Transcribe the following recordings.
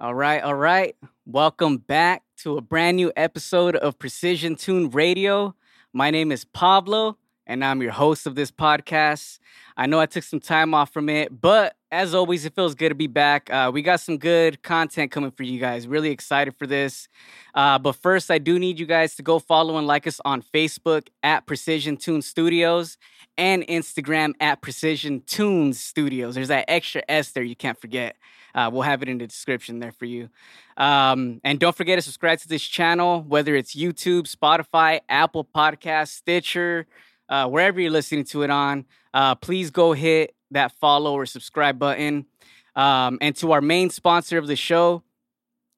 All right, all right. Welcome back to a brand new episode of Precision Tune Radio. My name is Pablo, and I'm your host of this podcast. I know I took some time off from it, but as always, it feels good to be back. Uh, we got some good content coming for you guys. Really excited for this. Uh, but first, I do need you guys to go follow and like us on Facebook at Precision Tune Studios and Instagram at Precision Tunes Studios. There's that extra S there you can't forget. Uh, we'll have it in the description there for you. Um, and don't forget to subscribe to this channel, whether it's YouTube, Spotify, Apple Podcast, Stitcher, uh, wherever you're listening to it on. Uh, please go hit that follow or subscribe button. Um, and to our main sponsor of the show,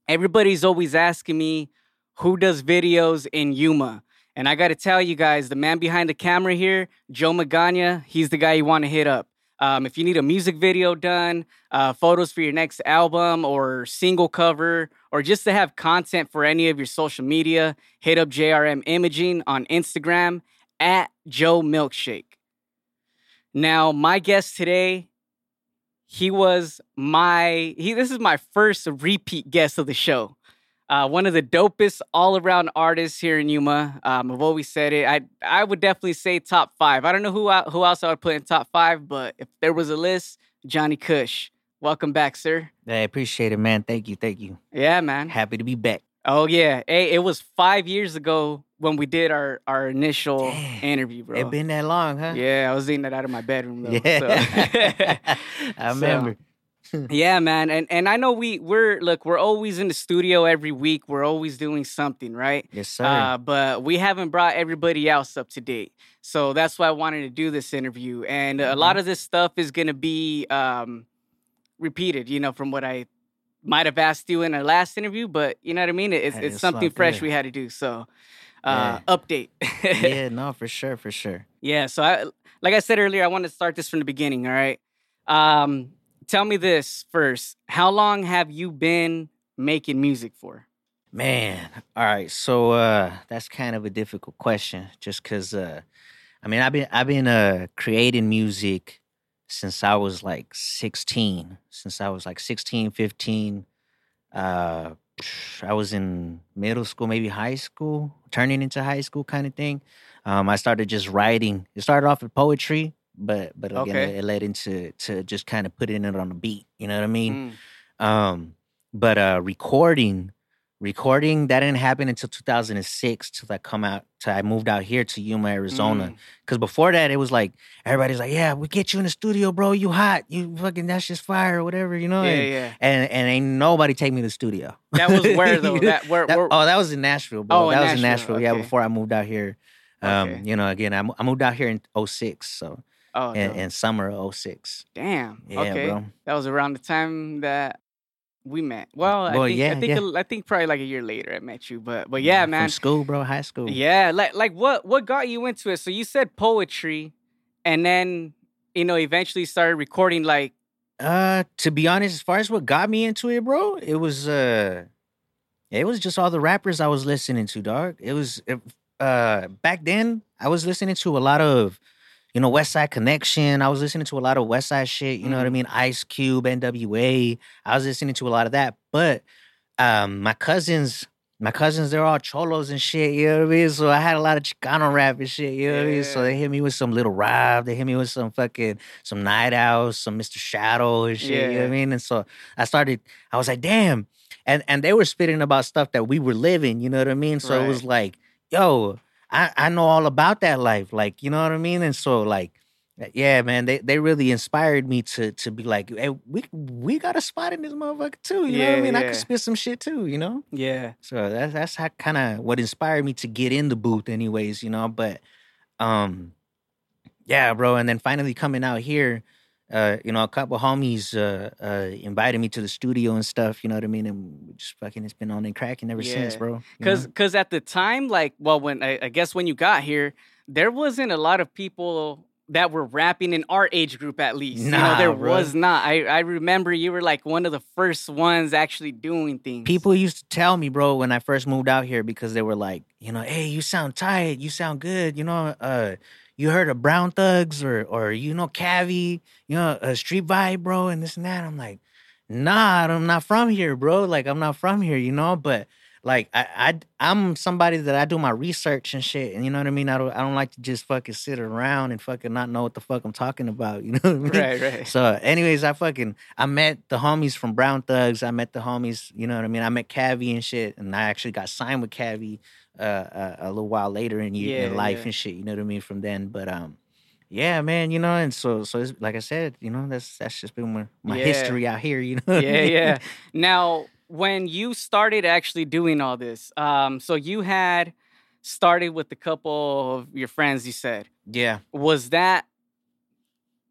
everybody's always asking me who does videos in Yuma. And I got to tell you guys, the man behind the camera here, Joe Magana, he's the guy you want to hit up. Um, if you need a music video done, uh, photos for your next album or single cover, or just to have content for any of your social media, hit up JRM Imaging on Instagram at Joe Milkshake. Now, my guest today, he was my he. This is my first repeat guest of the show. Uh, one of the dopest all around artists here in Yuma. Um, I've always said it. I I would definitely say top five. I don't know who I, who else I would put in top five, but if there was a list, Johnny Cush. Welcome back, sir. I appreciate it, man. Thank you, thank you. Yeah, man. Happy to be back. Oh yeah. Hey, it was five years ago when we did our our initial Damn. interview, bro. It's been that long, huh? yeah, I was eating that out of my bedroom though. Yeah. so. I So, remember. yeah, man, and and I know we we're look we're always in the studio every week. We're always doing something, right? Yes, sir. Uh, but we haven't brought everybody else up to date, so that's why I wanted to do this interview. And a Mm-hmm. lot of this stuff is gonna be um, repeated, you know, from what I might have asked you in our last interview. But you know what I mean? It's it's it's something fresh good. we had to do. So uh, update. yeah, no, for sure, for sure. Yeah, so I like I said earlier, I want to start this from the beginning, all right? Um tell me this first. How long have you been making music for? Man, all right. So uh that's kind of a difficult question just cuz uh I mean, I've been I've been uh creating music since I was like 16, since I was like 16, 15. Uh I was in middle school, maybe high school, turning into high school kind of thing. Um I started just writing. It started off with poetry, but but again Okay. it, led into to just kind of putting it on a beat, you know what I mean? Mm, Um, but uh, recording, recording that didn't happen until 2006 till I come out. Till I moved out here to Yuma, Arizona. mm. Because before that, it was like everybody's like, "Yeah, we get you in the studio, bro. You hot. You fucking that's just fire or whatever, you know." Yeah, and, yeah. and and ain't nobody take me to the studio. That was where though? That where, That- where oh, that was in Nashville, bro. Oh, in that was in Nashville, Nashville. Yeah, before I moved out here. Um, Okay. you know, again, I, I moved out here in 06, so Oh, in, in summer of 06. damn. Yeah, okay. bro. That was around the time that we met. Well, I Well, think yeah, I think yeah. I think probably like a year later I met you, but but yeah, From man. school, bro, high school. Yeah, like like what what got you into it? So you said poetry and then you know eventually started recording like Uh, to be honest, as far as what got me into it, bro, it was uh, it was just all the rappers I was listening to, dog. It was uh back then I was listening to a lot of, you know, Westside Connection. I was listening to a lot of West Side shit. You know what I Mhm. mean? Ice Cube, N.W.A. I was listening to a lot of that, but um, my cousins. My cousins, they're all cholos and shit, you know what I mean? So I had a lot of Chicano rap and shit, you know what I mean? So they hit me with some Lil Rob, they hit me with some fucking some Night Owls, some Mr. Shadow and shit. You know what I mean? And so I started, I was like, damn. And and they were spitting about stuff that we were living, you know what I mean? So it was like, yo, I, I know all about that life. Like, you know what I mean? And so like, yeah, man, they, they really inspired me to to be like, hey, we we got a spot in this motherfucker too. You know what I Yeah, mean? I yeah. could spit some shit too, you know? yeah. So that's that's how kind of what inspired me to get in the booth, anyways. You know, but um, yeah, bro. And then finally coming out here, uh, you know, a couple homies uh, uh invited me to the studio and stuff. You know what I mean? And we just fucking it's been on and cracking ever since, bro. Cause, cause at the time, like, well, when I, I guess when you got here, there wasn't a lot of people that were rapping in our age group, at least. you know, Nah, there bro. was not. I, I remember you were like one of the first ones actually doing things. people used to tell me, bro, when I first moved out here because they were like, you know, hey, you sound tight, you sound good, you know, uh, you heard of Brown Thugs or or you know Cavi, you know, a Street Vibe, bro, and this and that. I'm like, nah, I'm not from here, bro. Like I'm not from here, you know. But like I, I I'm somebody that I do my research and shit, and you know what I mean. I don't I don't like to just fucking sit around and fucking not know what the fuck I'm talking about. You know what I mean? Right, right. So, anyways, I fucking I met the homies from Brown Thugs. I met the homies, you know what I mean. I met Cavi and shit, and I actually got signed with Cavi uh, uh, a little while later in, year, in life yeah. and shit. You know what I mean? From then, but um. Yeah, man, you know, and so so it's, like I said, you know, that's that's just been my, my Yeah. history out here, you know. what I yeah, mean? yeah. Now, when you started actually doing all this, um, so you had started with a couple of your friends. You said yeah. was that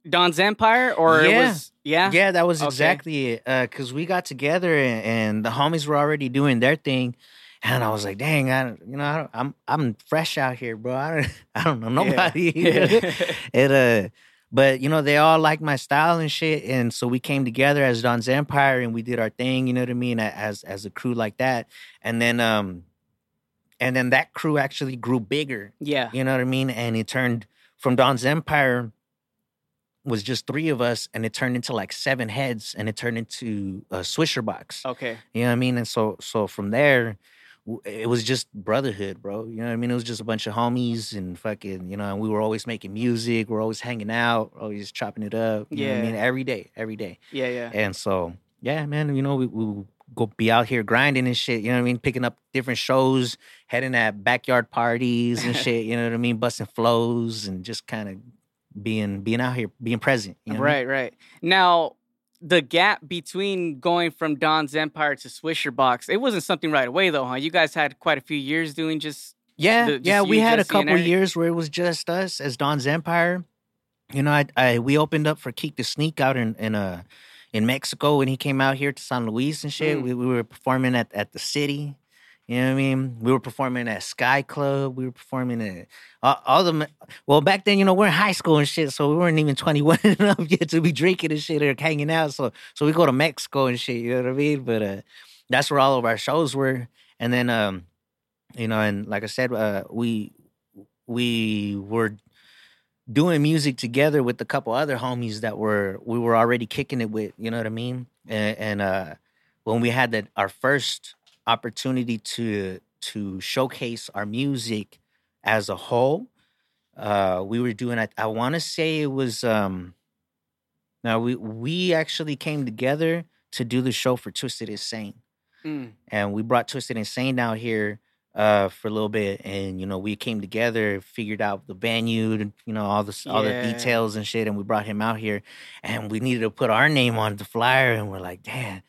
Don's Empire, or it Yeah. was yeah, Yeah, that was Okay. exactly it. Because we got together and, and the homies were already doing their thing, and I was like, "Dang, I don't, you know, I don't, I'm I'm fresh out here, bro. I don't I don't know nobody." Yeah. it uh, but you know, they all like my style and shit, and so we came together as Don's Empire and we did our thing. You know what I mean? As as a crew like that, and then um, and then that crew actually grew bigger. yeah, You know what I mean? And it turned from Don's Empire was just three of us, and it turned into like seven heads, and it turned into a Swisher box. okay, You know what I mean? And so, so from there, it was just brotherhood, bro. You know what I mean? It was just a bunch of homies and fucking, you know, and we were always making music, we're always hanging out, always chopping it up. You know what I mean? Every day, every day. yeah, yeah, And so, yeah, man, you know, we, we go be out here grinding and shit, you know what I mean? Picking up different shows, heading at backyard parties and shit, you know what I mean? Busting flows and just kind of being being out here, being present. You know what I mean? right, right. Now, the gap between going from Don's Empire to Swisher Box, it wasn't something right away though, huh? You guys had quite a few years doing just Yeah, The- just yeah, we had a Jesse, and couple years where it was just us as Don's Empire. You know, I, I we opened up for Keak the Sneak out in in uh in Mexico when he came out here to San Luis and shit. Mm. We, we were performing at at the city. You know what I mean? We were performing at Sky Club. We were performing at all, all the. Well, back then, you know, we're in high school and shit, so we weren't even twenty one enough yet to be drinking and shit or hanging out. So, so we go to Mexico and shit. You know what I mean? But uh, that's where all of our shows were. And then, um, you know, and like I said, uh, we we were doing music together with a couple other homies that were we were already kicking it with. You know what I mean? And, and uh, when we had that our first opportunity to to showcase our music as a whole, uh, we were doing. I, I want to say it was. Um, now we we actually came together to do the show for Twisted Insane mm, and we brought Twisted Insane out here uh for a little bit and you know we came together figured out the venue and, you know all the all the details and shit and we brought him out here and we needed to put our name on the flyer and we're like damn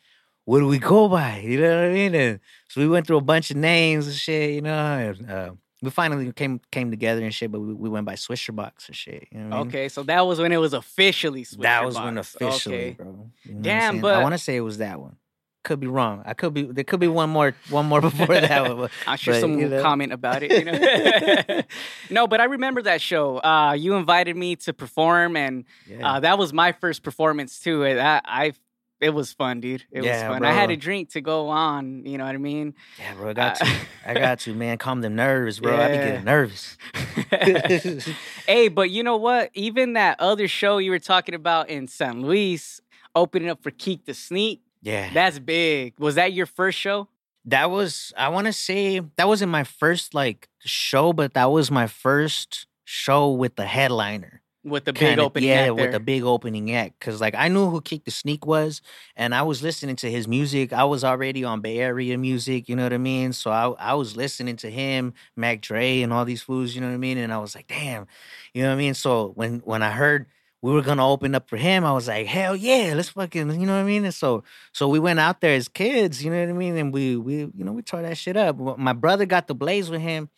what do we go by you know what i mean and so we went through a bunch of names and shit you know and uh we finally came came together and shit but we, we went by swisher box and shit you know what I mean? okay. So that was when it was officially Swisher that was when officially Okay. bro You know Damn, but- i want to say it was that one could be wrong i could be there could be one more one more before that one but I'm sure But, someone you will comment about it. You know? no, but I remember that show. Uh, you invited me to perform, and yeah. uh, that was my first performance too. I, I, it was fun, dude. It was Yeah, fun. I had a drink to go on. You know what I mean? Yeah, bro, I got Uh, to. I got to, man. Calm them nerves, bro. I be getting nervous. hey, but you know what? Even that other show you were talking about in San Luis, opening up for Keak the Sneak, yeah. that's big. Was that your first show? That was I want to say that wasn't my first like show, but that was my first show with the headliner. With the big opening yeah, with there? the big opening act. Cause like I knew who Keak the Sneak was, and I was listening to his music. I was already on Bay Area music, you know what I mean. So I I was listening to him, Mac Dre, and all these fools, you know what I mean. And I was like, damn, you know what I mean. So when when I heard we were gonna open up for him, I was like, hell yeah, let's fucking, you know what I mean. And so so we went out there as kids, you know what I mean, and we we you know we tore that shit up. My brother got the blaze with him.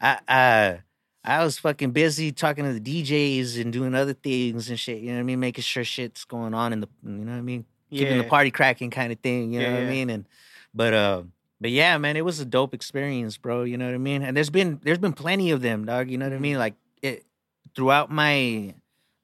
I I I was fucking busy talking to the DJs and doing other things and shit. You know what I mean, making sure shit's going on in the you know what I mean, keeping the party cracking kind of thing. You know Yeah, what yeah. I mean, and but uh. But yeah, man, it was a dope experience, bro. You know what I mean? And there's been there's been plenty of them, dog. You know what I Mm-hmm. mean? Like it throughout my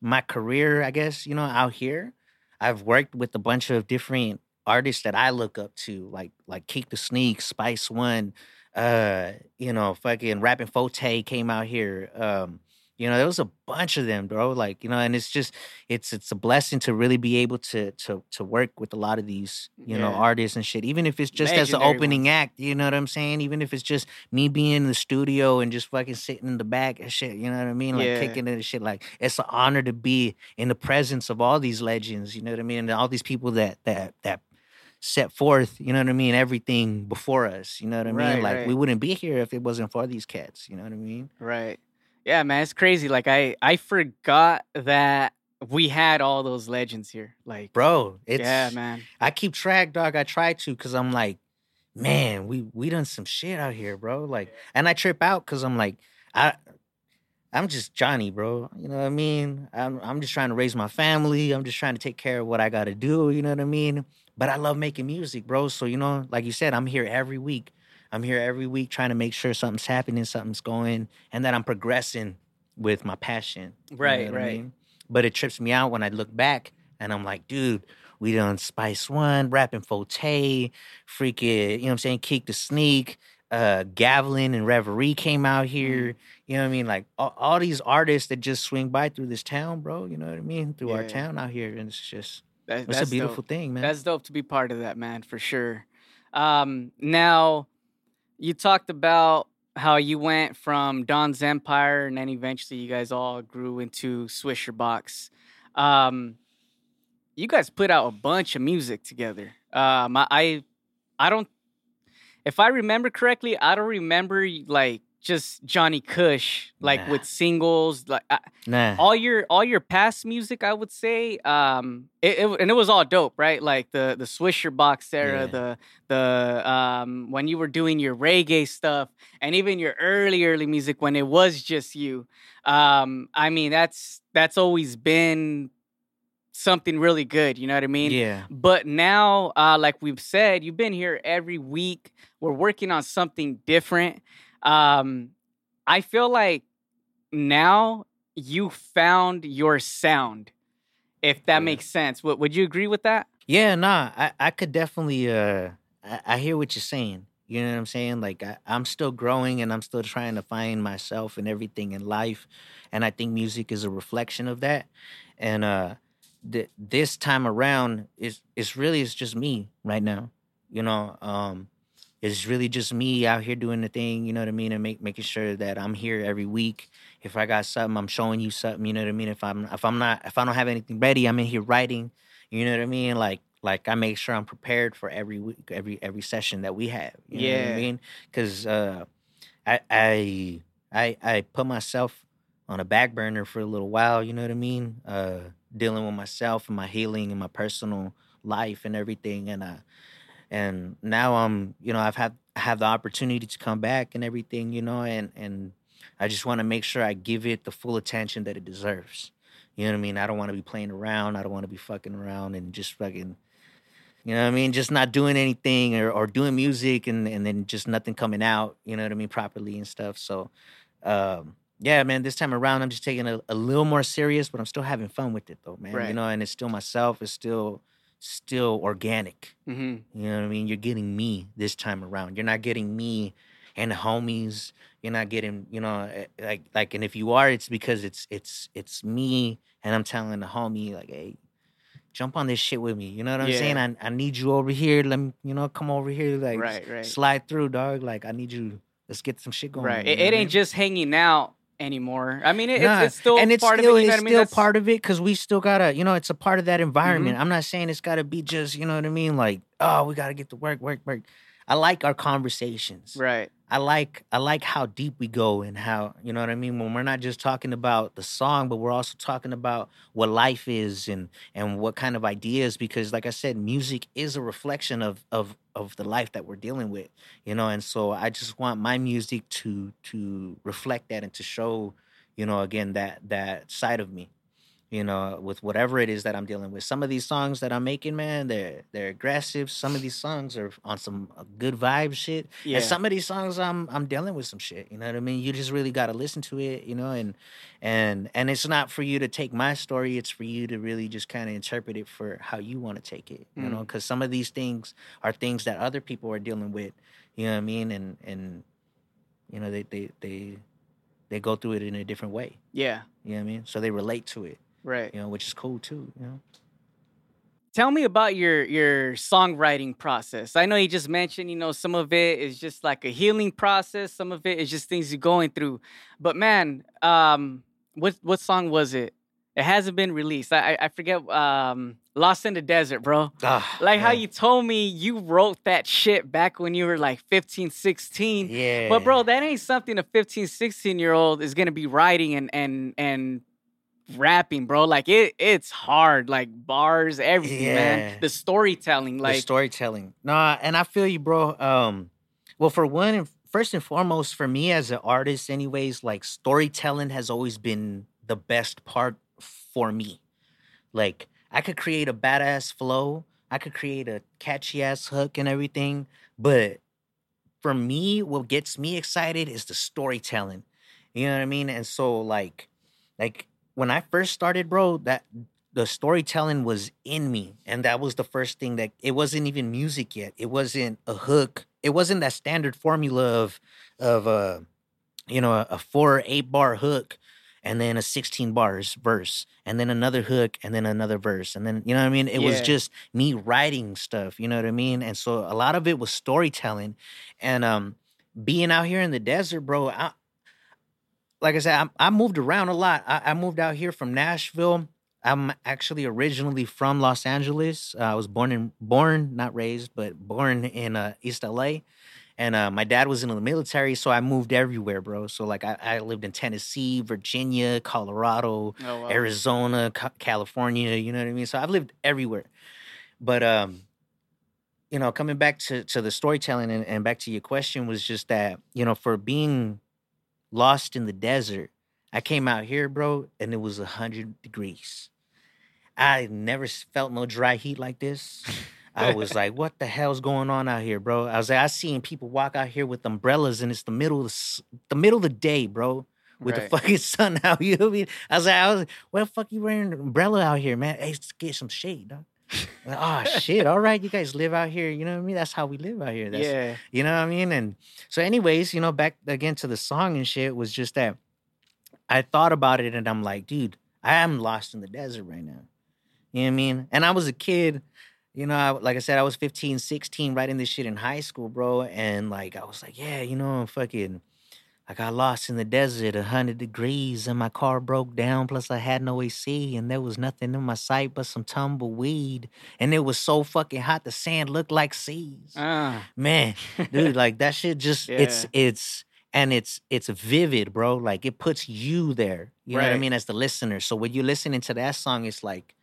my career, I guess, you know, out here, I've worked with a bunch of different artists that I look up to, like like Keak the Sneak, Spice One, uh, you know, fucking Rappin' 4-Tay came out here. Um, You know, there was a bunch of them, bro. Like, you know, and it's just it's it's a blessing to really be able to to to work with a lot of these, you know, artists and shit. Even if it's just as an opening ones. act, you know what I'm saying? Even if it's just me being in the studio and just fucking sitting in the back and shit, you know what I mean? Like Yeah. kicking it and shit. Like it's an honor to be in the presence of all these legends, you know what I mean? And all these people that that that set forth, you know what I mean, everything before us. You know what I Right, mean? Like right. we wouldn't be here if it wasn't for these cats. You know what I mean? Right. Yeah, man, it's crazy. Like I I forgot that we had all those legends here. Like Bro, it's yeah, man. I keep track, dog. I try to because I'm like, man, we we done some shit out here, bro. Like, and I trip out because I'm like, I I'm just Johnny, bro. You know what I mean? I'm I'm just trying to raise my family. I'm just trying to take care of what I gotta do. You know what I mean? But I love making music, bro. So you know, like you said, I'm here every week. I'm here every week trying to make sure something's happening, something's going, and that I'm progressing with my passion. You know Right, I right. mean? But it trips me out when I look back and I'm like, dude, we done Spice One, Rappin' 4-Tay, freaking, you know what I'm saying, Keak the Sneak, uh, Gavlyn and Reverie came out here. You know what I mean? Like all, all these artists that just swing by through this town, bro. You know what I mean? Through our town out here. And it's just, That, that's a beautiful dope. thing, man. That's dope to be part of that, man, for sure. Um, now, you talked about how you went from Don's Empire, and then eventually you guys all grew into Swisher Box. Um, you guys put out a bunch of music together. Um, I, I, I don't. If I remember correctly, I don't remember like just Johnny Cush, like Nah. with singles. Like I, nah. all your all your past music, I would say, um, it, it and it was all dope, right? Like the the Swisher Box era, Yeah. the the um when you were doing your reggae stuff, and even your early early music when it was just you. Um, I mean, that's that's always been something really good. You know what I mean? yeah. But now, uh, like we've said, you've been here every week. We're working on something different. Um, I feel like now you found your sound, if that Yeah. makes sense. Would, would you agree with that? Yeah, nah, I, I could definitely uh I, I hear what you're saying. You know what I'm saying? Like I, I'm still growing and I'm still trying to find myself and everything in life. And I think music is a reflection of that. And uh th- this time around is it's really it's just me right now. You know, um it's really just me out here doing the thing, you know what I mean, and make, making sure that I'm here every week. If I got something, I'm showing you something, you know what I mean. If I'm if I'm not if I don't have anything ready, I'm in here writing. You know what I mean? Like like I make sure I'm prepared for every week, every every session that we have. You know what Yeah. I mean? Because uh, I I I I put myself on a back burner for a little while. You know what I mean? Uh, dealing with myself and my healing and my personal life and everything. And uh, and now I'm you know I've had have the opportunity to come back and everything. You know, and and I just want to make sure I give it the full attention that it deserves. You know what I mean? I don't want to be playing around. I don't want to be fucking around and just fucking, you know what I mean? Just not doing anything or, or doing music and, and then just nothing coming out, you know what I mean, properly and stuff. So, um, yeah, man, this time around, I'm just taking a, a little more serious, but I'm still having fun with it though, man. Right. You know, and it's still myself. It's still, still organic. Mm-hmm. You know what I mean? You're getting me this time around. You're not getting me and the homies. You're not getting, you know, eh, like like. And if you are, it's because it's it's it's me, and I'm telling the homie like, hey, jump on this shit with me. You know what I'm Yeah. saying? I I need you over here. Let me, you know, come over here. Like, Right, right. slide through, dog. Like, I need you. Let's get some shit going. Right. It, it ain't just hanging out anymore. I mean, it, Nah, it's, it's still and it's part still, of it. You know it's I mean? still That's- part of it because we still gotta, you know, it's a part of that Mm-hmm. environment. I'm not saying it's gotta be just, you know what I mean, like, oh, we gotta get to work, work, work. I like our conversations. Right. I like I like how deep we go and how you know what I mean when we're not just talking about the song, but we're also talking about what life is and and what kind of ideas. Because like I said, music is a reflection of of of the life that we're dealing with, you know. And so I just want my music to to reflect that and to show, you know, again that that side of me, you know, with whatever it is that I'm dealing with. Some of these songs that I'm making, man, they're they're aggressive. Some of these songs are on some uh, good vibe shit. Yeah. And some of these songs I'm I'm dealing with some shit. You know what I mean? You just really gotta listen to it, you know, and and and it's not for you to take my story, it's for you to really just kind of interpret it for how you want to take it. You know, Mm. because some of these things are things that other people are dealing with, you know what I mean? And and you know, they they they they go through it in a different way. Yeah. You know what I mean? So they relate to it. Right. You know, which is cool too. You know. Tell me about your your songwriting process. I know you just mentioned, you know, some of it is just like a healing process, some of it is just things you're going through. But man, um, what what song was it? It hasn't been released. I I forget. Um, Lost in the Desert, bro. Ah, Like how you told me you wrote that shit back when you were like 15, 16. Yeah. But bro, that ain't something a 15, 16 year old is gonna be writing and and and rapping, bro. Like it it's hard, like bars, everything, Yeah. man. The storytelling, the like storytelling. Nah, and I feel you, bro. Um, well, for one, first and foremost, for me as an artist, anyways, like storytelling has always been the best part for me. Like I could create a badass flow, I could create a catchy ass hook and everything, but for me, what gets me excited is the storytelling. You know what I mean? And so, like, like when I first started, bro, that the storytelling was in me and that was the first thing that it wasn't even music yet. It wasn't a hook. It wasn't that standard formula of of uh you know a, a four or eight bar hook and then a 16 bars verse and then another hook and then another verse and then you know what i mean? It was just me writing stuff you know what i mean? And so a lot of it was storytelling and um being out here in the desert bro I, like I said, I, I moved around a lot. I, I moved out here from Nashville. I'm actually originally from Los Angeles. Uh, I was born in born, not raised, but born in uh, East LA. And uh, my dad was in the military, so I moved everywhere, bro. So like I, I lived in Tennessee, Virginia, Colorado, oh, wow. Arizona, Ca- California. You know what I mean? So I've lived everywhere. But um, you know, coming back to to the storytelling and, and back to your question was just that you know for being lost in the desert, I came out here, bro, and it was a hundred degrees. I never felt no dry heat like this. I was like, "What the hell's going on out here, bro?" I was like, "I seen people walk out here with umbrellas, and it's the middle of the, the middle of the day, bro." with Right. the fucking sun out. You know what I mean? I was like, I was like, what the fuck you wearing an umbrella out here, man? Hey, let's get some shade, dog. Oh shit! All right, you guys live out here. You know what I mean? That's how we live out here. That's, yeah. You know what I mean? And so, anyways, you know, back again to the song and shit was just that I thought about it and I'm like, dude, I am lost in the desert right now. You know what I mean? And I was a kid, you know, I, like I said, I was 15, 16, writing this shit in high school, bro. And like, I was like, yeah, you know, I'm fucking, I got lost in the desert, a 100 degrees, and my car broke down. Plus, I had no AC, and there was nothing in my sight but some tumbleweed. And it was so fucking hot, the sand looked like seas Ah, man dude like that shit just it's Yeah. it's and it's it's vivid bro like it puts you there you know what i mean as the listener so when you're listening to that song it's like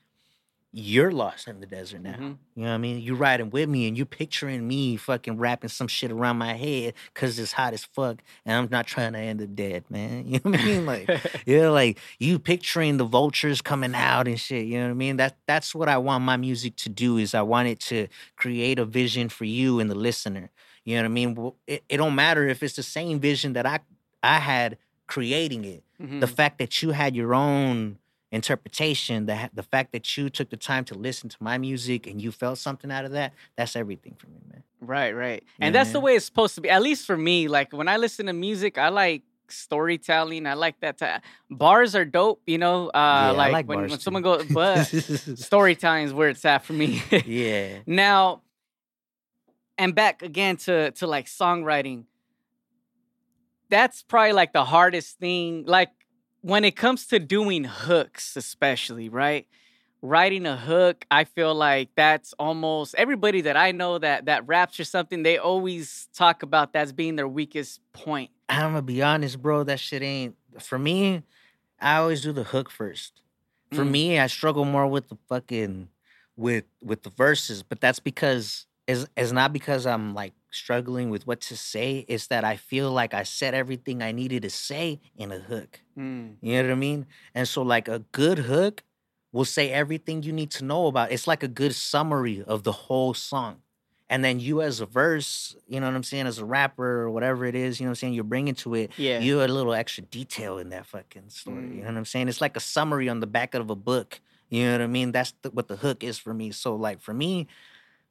you're lost in the desert now mhm. you know what i mean you riding with me and you picturing me fucking wrapping some shit around my head because it's hot as fuck and i'm not trying to end up dead man you know what i mean like yeah, like you picturing the vultures coming out and shit. You know what I mean? That that's what I want my music to do. Is I want it to create a vision for you and the listener. You know what I mean? It, it don't matter if it's the same vision that I I had creating it. The Mhm. fact that you had your own interpretation, the the fact that you took the time to listen to my music and you felt something out of that, that's everything for me, man. Right, right. Yeah, And that's the way it's supposed to be. At least for me, like when I listen to music, I like storytelling. I like that. T- bars are dope, you know. Uh, Yeah, I like, like when, when someone goes, but storytelling is where it's at for me. yeah. now, and back again to to like songwriting. That's probably like the hardest thing. Like when it comes to doing hooks, especially right writing a hook i feel like that's almost everybody that i know that that raps or something they always talk about that's being their weakest point I'm gonna be honest, bro. That shit ain't for me. I always do the hook first. For Mm. me, I struggle more with the fucking with with the verses, but that's because it's, is not because I'm like struggling with what to say. is that I feel like I said everything I needed to say in a hook. Mm, You know what I mean? And so like a good hook will say everything you need to know about. It's like a good summary of the whole song. And then you as a verse, you know what I'm saying, as a rapper or whatever it is, you know what I'm saying, you're bringing to it, yeah you a little extra detail in that fucking story. You know what I'm saying? It's like a summary on the back of a book. You know what I mean? That's the, what the hook is for me. So like for me,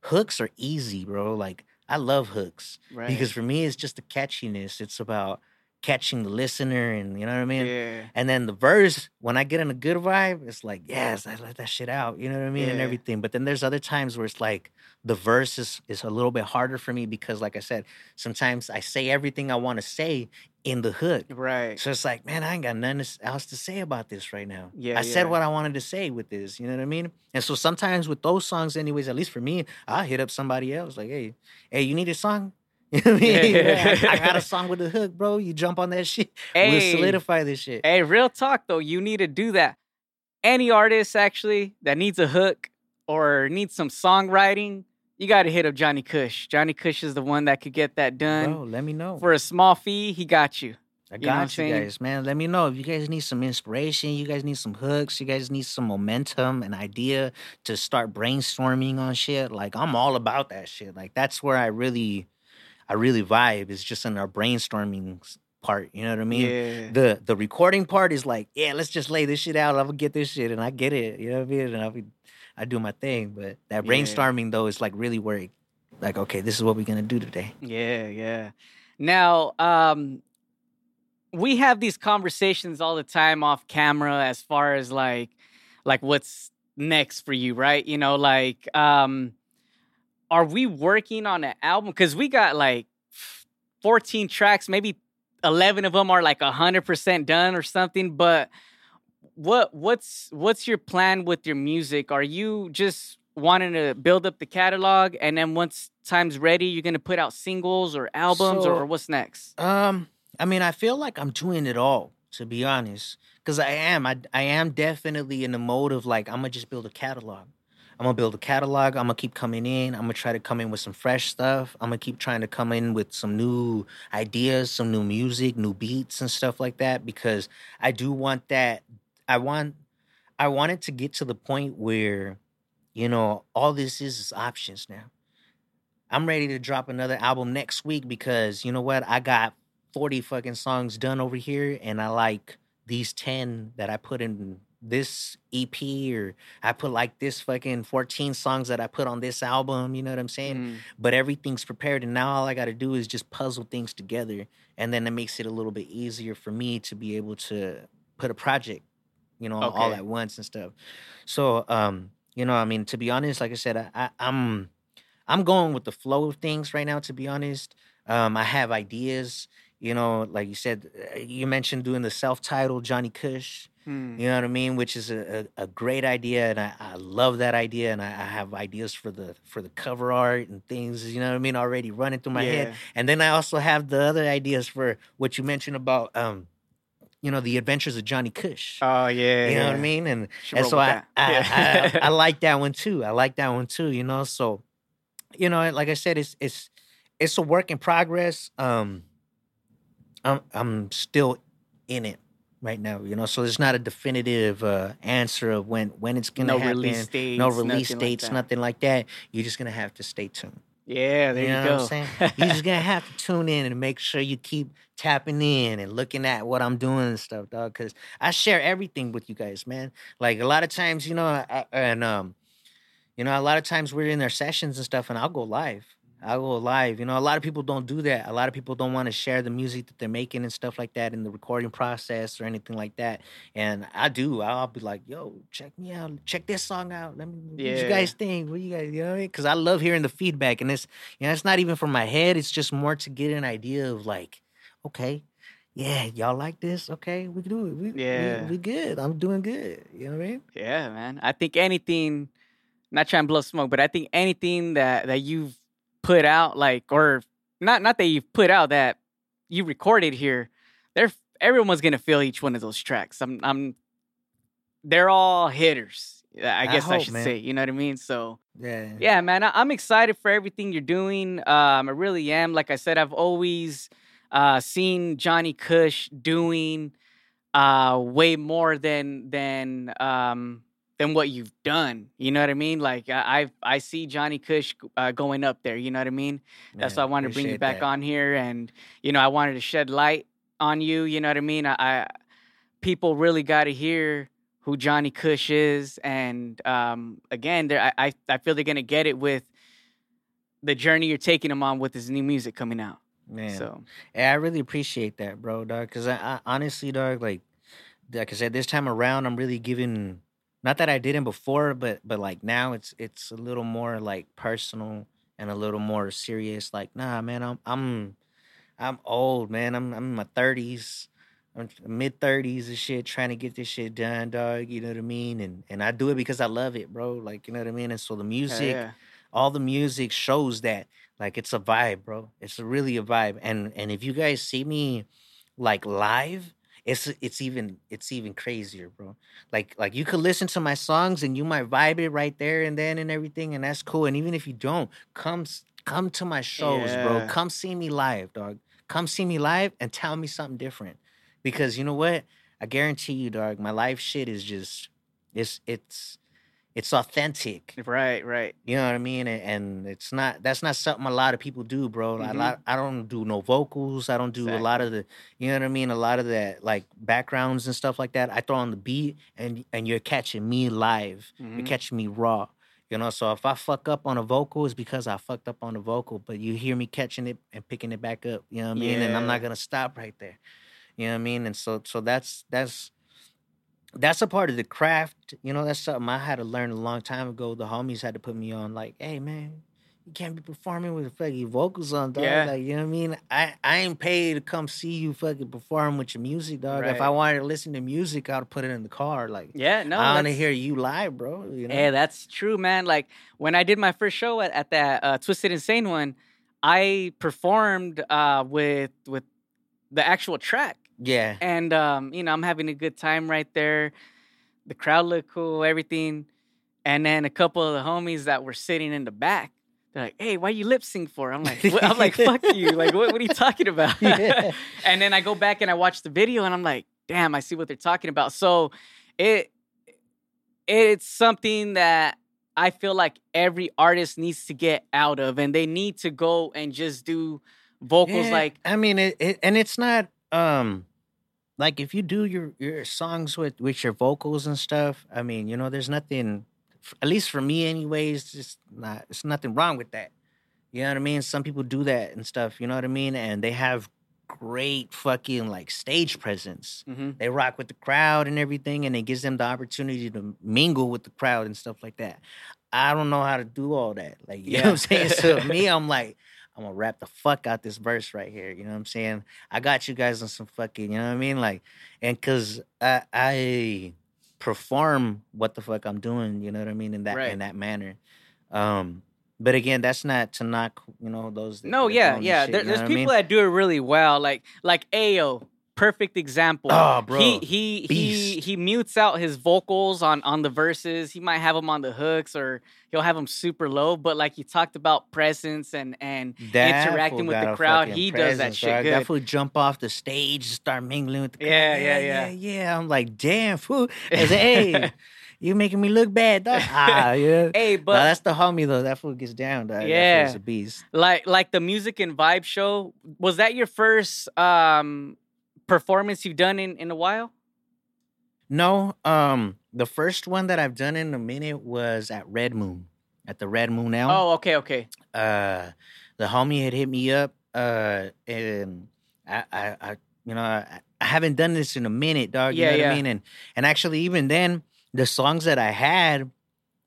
hooks are easy, bro. Like I love hooks right because for me it's just the catchiness. It's about catching the listener, and you know what I mean. Yeah. And then the verse, when I get in a good vibe, it's like, yes, I let that shit out. You know what I mean? And everything. But then there's other times where it's like the verse is, is a little bit harder for me because, like I said, sometimes I say everything I want to say in the hook. Right. So it's like, man, I ain't got nothing else- to say about this right now. Yeah, I said what I wanted to say with this. You know what I mean? And so sometimes with those songs, anyways, at least for me, I'll hit up somebody else like, hey, hey, you need a song? You know what I mean? Yeah. I, I got a song with a hook, bro. You jump on that shit. Hey. We'll solidify this shit. Hey, real talk though, you need to do that. Any artist actually that needs a hook or needs some songwriting, you got to hit up Johnny Cush. Johnny Cush is the one that could get that done Bro, let me know. for a small fee. He got you. I you know got you, saying? guys, man. Let me know if you guys need some inspiration. You guys need some hooks. You guys need some momentum, an idea to start brainstorming on shit. Like I'm all about that shit. Like that's where I really, I really vibe. Is just in our brainstorming part. You know what I mean? yeah. The the recording part is like, yeah, let's just lay this shit out. I'm gonna get this shit, and I get it. You know what I mean? And I'll be- I do my thing. But that Yeah. brainstorming though is like really where, it, like, okay, this is what we're gonna do today. Yeah, yeah. Now, um, we have these conversations all the time off camera as far as like like what's next for you, right? You know, like um are we working on an album cuz we got like 14 tracks, maybe 11 of them are like 100% done or something, but what what's what's your plan with your music? Are you just wanting to build up the catalog and then once time's ready, you're going to put out singles or albums or, So- or what's next? Um, I mean, I feel like I'm doing it all, to be honest. Cause I am. I I am definitely in the mode of like, I'm gonna just build a catalog. I'm gonna build a catalog. I'm gonna keep coming in. I'm gonna try to come in with some fresh stuff. I'm gonna keep trying to come in with some new ideas, some new music, new beats and stuff like that. Because I do want that. I want I want it to get to the point where, you know, all this is is options now. I'm ready to drop another album next week because you know what? I got 40 fucking songs done over here and I like these 10 that I put in this EP or I put like this fucking 14 songs that I put on this album, you know what I'm saying? Mm, But everything's prepared and now all I got to do is just puzzle things together and then it makes it a little bit easier for me to be able to put a project, you know, all at once and stuff. So, um, you know, I mean, to be honest, like I said, I, I, I'm I'm going with the flow of things right now. To be honest, um, I have ideas. You know, like you said, uh, you mentioned doing the self-titled Johnny Cush. mm. You know what I mean? Which is a, a, a great idea, and I, I love that idea. And I, I have ideas for the for the cover art and things. You know what I mean? Already running through my head. And then I also have the other ideas for what you mentioned about, um, you know, the adventures of Johnny Cush. Oh yeah. you know what. I mean? And and so I. I, Yeah. I I like that one too. I like that one too. You know, so you know, like I said, it's it's it's a work in progress. Um, I'm I'm still in it right now. You know, so there's not a definitive uh, answer of when when it's gonna no happen. release dates. no release nothing dates, that. nothing like that. You're just gonna have to stay tuned. Yeah, there you, know go. what I'm saying? You're just gonna have to tune in and make sure you keep tapping in and looking at what I'm doing and stuff, dog. Because I share everything with you guys, man. Like a lot of times, you know, I, and um, you know, a lot of times we're in their sessions and stuff, and I'll go live. I'll go live. You know, a lot of people don't do that. A lot of people don't want to share the music that they're making and stuff like that in the recording process or anything like that. And I do. I'll be like, yo, check me out. Check this song out. Let me what you guys think. What you guys, you know what I mean? Because I love hearing the feedback. And it's you know, it's not even from my head. It's just more to get an idea of like, okay, yeah, y'all like this? Okay, we can do it. We, Yeah. we, we good. I'm doing good. You know what I mean? Yeah, man. I think anything, not trying to blow smoke, but I think anything that that you've put out, like, or not not that you've put out that you recorded here, they're everyone's gonna feel each one of those tracks. I'm I'm they're all hitters. I I guess I, hope, should man. say. You know what I mean? So Yeah. yeah, man, I, I'm excited for everything you're doing. Um, I really am. Like I said, I've always uh, seen Johnny Cush doing uh, way more than than um, than what you've done. You know what I mean? Like I I, I see Johnny Cush uh, going up there. You know what I mean? That's why I wanted to bring you back that. on here, and you know I wanted to shed light on you. You know what I mean? I, I people really got to hear who Johnny Cush is, and um, again, I I I feel they're gonna get it with the journey you're taking them on with his new music coming out. Man, So yeah, I really appreciate that, bro, dog. Because I, I honestly, dog, like, like I said, this time around, I'm really giving. Not that I didn't before, but but like now, it's it's a little more like personal and a little more serious. Like, nah, man, I'm I'm I'm old, man. I'm I'm in my thirties, mid thirties and shit, trying to get this shit done, dog. You know what I mean? And and I do it because I love it, bro. Like, you know what I mean? And so the music yeah. all the music shows that like it's a vibe bro it's really a vibe and and if you guys see me like live it's it's even it's even crazier bro. Like like you could listen to my songs and you might vibe it right there and then and everything and that's cool and even if you don't come come to my shows bro. Come see me live dog come see me live and tell me something different because you know what? I guarantee you dog my life shit is just it's it's it's authentic Right, right. you know what I mean? And, and it's not that's not something a lot of people do, bro. Like, Mhm. A lot I don't do no vocals. I don't do a lot of the you know what I mean, a lot of that like backgrounds and stuff like that. I throw on the beat and and you're catching me live. You're Mhm. catching me raw. You know, so if I fuck up on a vocal, it's because I fucked up on the vocal, but you hear me catching it and picking it back up. You know what I mean? And I'm not gonna stop right there. You know what I mean? And so so that's that's that's a part of the craft. You know, that's something I had to learn a long time ago. The homies had to put me on, like, hey man, you can't be performing with the fucking vocals on, dog. Yeah. Like, you know what I mean? I, I ain't paid to come see you fucking perform with your music, dog. If I wanted to listen to music, I'd put it in the car. Like, Yeah, no. I want to hear you live, bro. You know? Yeah, that's true, man. Like when I did my first show at, at that uh, Twisted Insane one, I performed uh, with with the actual track, yeah. and um, you know I'm having a good time right there. The crowd looked cool, everything, and then a couple of the homies that were sitting in the back, they're like, "Hey, why you lip sync for?" I'm like? "I'm like, fuck you! Like, what, what are you talking about?" Yeah. and then I go back and I watch the video, and I'm like, "Damn, I see what they're talking about." So it it's something that I feel like every artist needs to get out of, and they need to go and just do vocals Yeah, like I mean it, it and it's not um like if you do your your songs with with your vocals and stuff, I mean, you know, there's nothing at least for me anyways, it's not it's nothing wrong with that. You know what I mean? Some people do that and stuff, you know what I mean? And they have great fucking like stage presence. Mhm. They rock with the crowd and everything, and it gives them the opportunity to mingle with the crowd and stuff like that. I don't know how to do all that. Like, you know what I'm saying? So me, I'm like, I'm gonna rap the fuck out this verse right here. You know what I'm saying? I got you guys on some fucking, you know what I mean? Like, and cause I I perform what the fuck I'm doing, you know what I mean, in that Right. in that manner. Um, but again, that's not to knock, you know, those No, yeah, yeah. shit, There, there's I people mean? that do it really well, like like Ayo, perfect example. Oh, bro. He he he Beast. he mutes out his vocals on on the verses. He might have them on the hooks, or he'll have them super low. But like you talked about presence and and That interacting with the crowd, he does that shit dog. good. That fool jump off the stage, start mingling with the crowd. Yeah, yeah, yeah, yeah. yeah. I'm like, damn, fool. I said, hey, you making me look bad, dog. Ah, yeah. hey, But that's the homie though. That fool gets down, dog. That Yeah. fool's a beast. like like the music and vibe show was that your first um performance you've done in in a while? No, um, the first one that I've done in a minute was at Red Moon, at the Red Moon Elm. oh okay okay. Uh the homie had hit me up uh and I I, I you know I, I haven't done this in a minute dog you Yeah, know what yeah. I mean? And and actually even then the songs that I had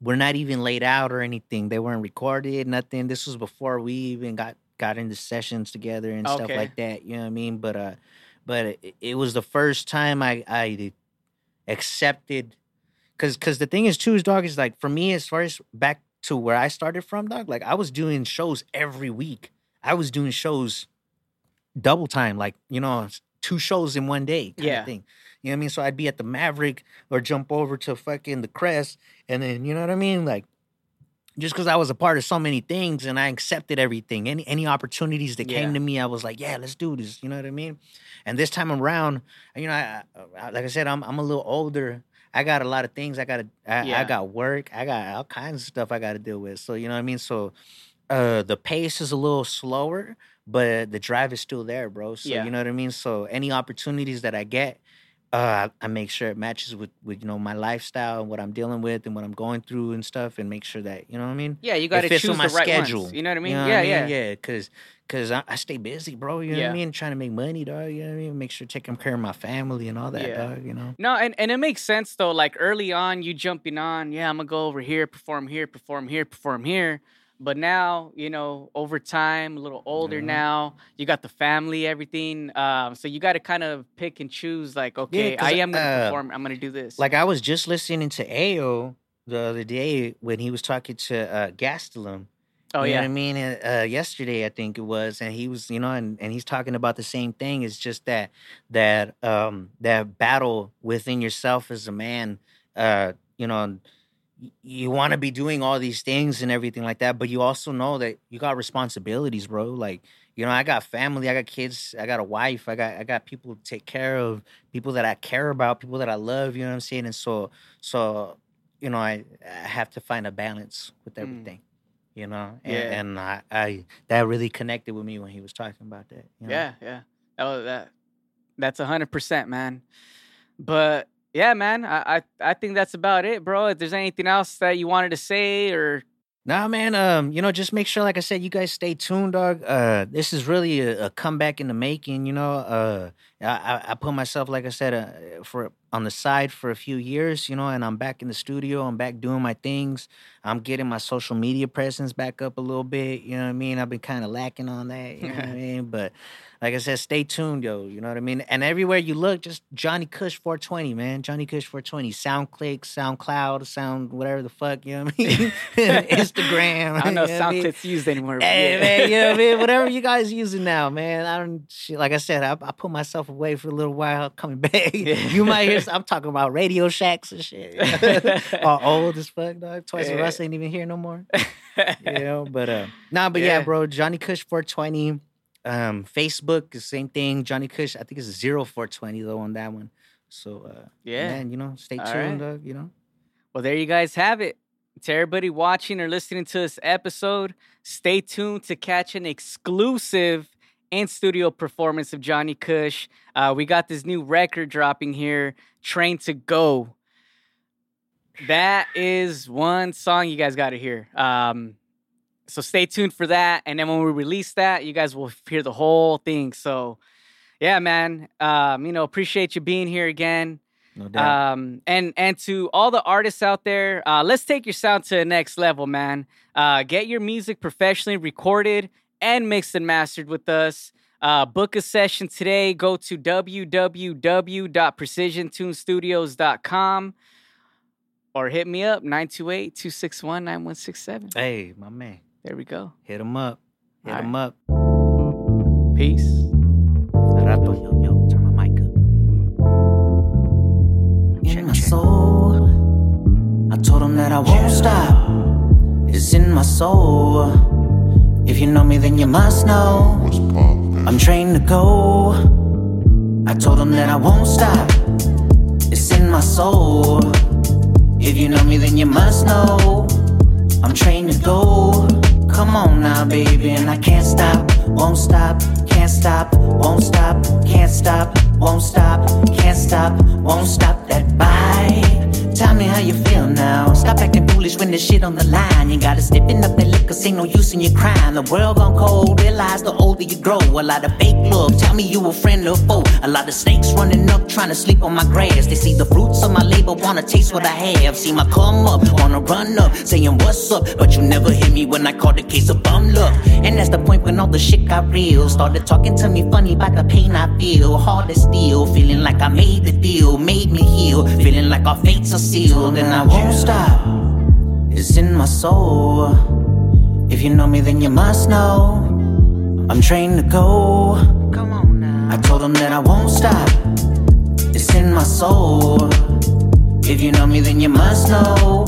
were not even laid out or anything. They weren't recorded nothing. This was before we even got got into sessions together and stuff like that you know what I mean? But uh but it, it was the first time I I accepted because because the thing is too is dog is like for me as far as back to where I started from dog like I was doing shows every week. I was doing shows double time like you know two shows in one day kind Yeah. of thing. You know what I mean? So I'd be at the Maverick or jump over to fucking the Crest and then you know what I mean? Like just because I was a part of so many things and I accepted everything any any opportunities that Yeah. came to me I was like yeah let's do this you know what I mean and this time around you know I, I like I said I'm I'm a little older I got a lot of things I got to I, Yeah. I got work I got all kinds of stuff I got to deal with so you know what I mean so uh the pace is a little slower but the drive is still there bro so Yeah. you know what I mean so any opportunities that I get uh, I make sure it matches with, with you know my lifestyle and what I'm dealing with and what I'm going through and stuff, and make sure that you know what I mean. Yeah, you got to choose the right schedule. Ones. You know what I mean? You know yeah, I mean? yeah, yeah. Because because I, I, stay busy, bro. You know yeah. what I mean? Trying to make money, dog. You know what I mean? Make sure taking care of my family and all that, yeah. dog. You know? No, and, and it makes sense though. Like early on, you jumping on, yeah, I'm gonna go over here, perform here, perform here, perform here. But now, you know, over time, a little older mm-hmm. now, you got the family, everything. Um, so you got to kind of pick and choose. Like, okay, yeah, I am gonna uh, perform. I'm gonna do this. Like I was just listening to Ao the other day when he was talking to uh, Gastelum. Oh you yeah, I mean, uh, yesterday I think it was, and he was, you know, and, and he's talking about the same thing. It's just that that um that battle within yourself as a man. Uh, you know, you want to be doing all these things and everything like that, but you also know that you got responsibilities, bro. Like, you know, I got family, I got kids, I got a wife, I got I got people to take care of, people that I care about, people that I love, you know what I'm saying? And so so, you know, I, I have to find a balance with mm. everything. Mm. You know, and, yeah. and I, I that really connected with me when he was talking about that. You know? Yeah, yeah, oh, that that's a hundred percent, man. But yeah, man, I, I I think that's about it, bro. If there's anything else that you wanted to say or Nah, man. Um, you know, just make sure, like I said, you guys stay tuned, dog. Uh, this is really a, a comeback in the making. You know, uh, I, I put myself, like I said, uh, for on the side for a few years. You know, and I'm back in the studio. I'm back doing my things. I'm getting my social media presence back up a little bit. You know what I mean? I've been kind of lacking on that. You know what I mean? But like I said, stay tuned, yo. You know what I mean? And everywhere you look, just Johnny Cush 420, man. Johnny Cush 420. SoundClick, SoundCloud, Sound whatever the fuck, you know what I mean? Instagram. I don't know if SoundClick's used anymore. Hey, yeah. man, you know what I mean? Whatever you guys using now, man. I don't, shit, like I said, I, I, put myself away for a little while, coming back. you might hear, I'm talking about Radio Shacks and shit. All old as fuck, dog. Twice yeah. Russ ain't even here no more. you know, but, uh, nah, but yeah, yeah bro, Johnny Cush 420. Um, Facebook, the same thing. Johnny Cush, I think it's zero four twenty though on that one. So uh, yeah, man, you know, stay All tuned. Right. Uh, you know. Well, there you guys have it. To everybody watching or listening to this episode, stay tuned to catch an exclusive in studio performance of Johnny Cush. Uh, we got this new record dropping here, Train to Go. That is one song you guys got to hear. Um, so stay tuned for that. And then when we release that, you guys will hear the whole thing. So yeah, man. Um, you know, appreciate you being here again. No doubt. Um, and and to all the artists out there, uh, let's take your sound to the next level, man. Uh, get your music professionally recorded and mixed and mastered with us. Uh, book a session today. Go to www.precisiontunestudios.com or hit me up 928 261 9167. Hey, my man. There we go. Hit him up. Hit All them right. up. Peace. Rato, yo, yo, turn my mic up. In my soul, I told him that I won't stop. It's in my soul. If you know me, then you must know. I'm trained to go. I told them that I won't stop. It's in my soul. If you know me, then you must know. I'm trained to go. Come on now, baby, and I can't stop, won't stop, can't stop, won't stop, can't stop, won't stop, can't stop, won't stop that bite. Tell me how you feel now. Stop acting foolish when there's shit on the line. You gotta stiffen up that liquor, ain't no use in your crime. The world gone cold, realize the older you grow. A lot of fake love, tell me you a friend or foe. A lot of snakes running up, trying to sleep on my grass. They see the fruits of my labor, wanna taste what I have. See my come up, wanna run up, saying what's up. But you never hear me when I call the case of bum luck. And that's the point when all the shit got real. Started talking to me funny about the pain I feel. Hard to steal, feeling like I made the deal, made me heal. Feeling like our fates are sealed and I won't stop. It's in my soul. If you know me, then you must know. I'm trained to go. Come on now. I told them that I won't stop. It's in my soul. If you know me, then you must know.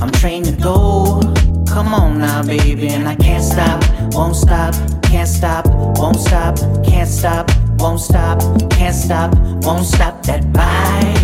I'm trained to go. Come on now, baby, and I can't stop, won't stop, can't stop, won't stop, can't stop, won't stop, can't stop, won't stop that bite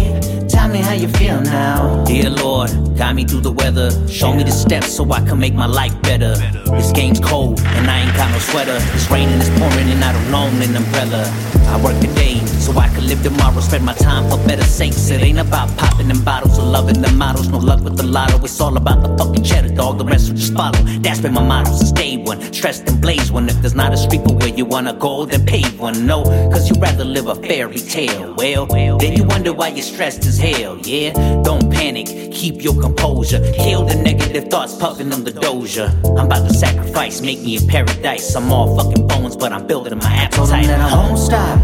Tell me how you feel now. Dear Lord, guide me through the weather. Show me the steps so I can make my life better. This game's cold and I ain't got no sweater. It's raining, it's pouring, and I don't own an umbrella. I work today so I can live tomorrow. Spend my time for better sakes. It ain't about popping them bottles or loving the models. No luck with the lotto. It's all about the fucking cheddar dog. The rest will just follow. That's been my motto since day one. Stressed and blaze one. If there's not a street for where you wanna go, then pave one. No, cause you'd rather live a fairy tale. Well, then you wonder why you're stressed as hell. Yeah, don't panic. Keep your composure. Kill the negative thoughts, puffing them the doja. I'm about to sacrifice, make me a paradise. I'm all fucking bones, but I'm building my appetite. I won't stop.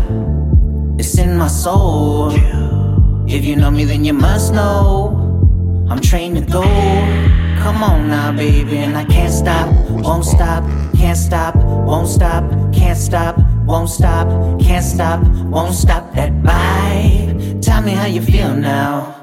It's in my soul. If you know me, then you must know. I'm trained to go. Come on now, baby, and I can't stop, won't stop, can't stop, won't stop, can't stop, won't stop, can't stop, won't stop that vibe. Tell me how you feel now.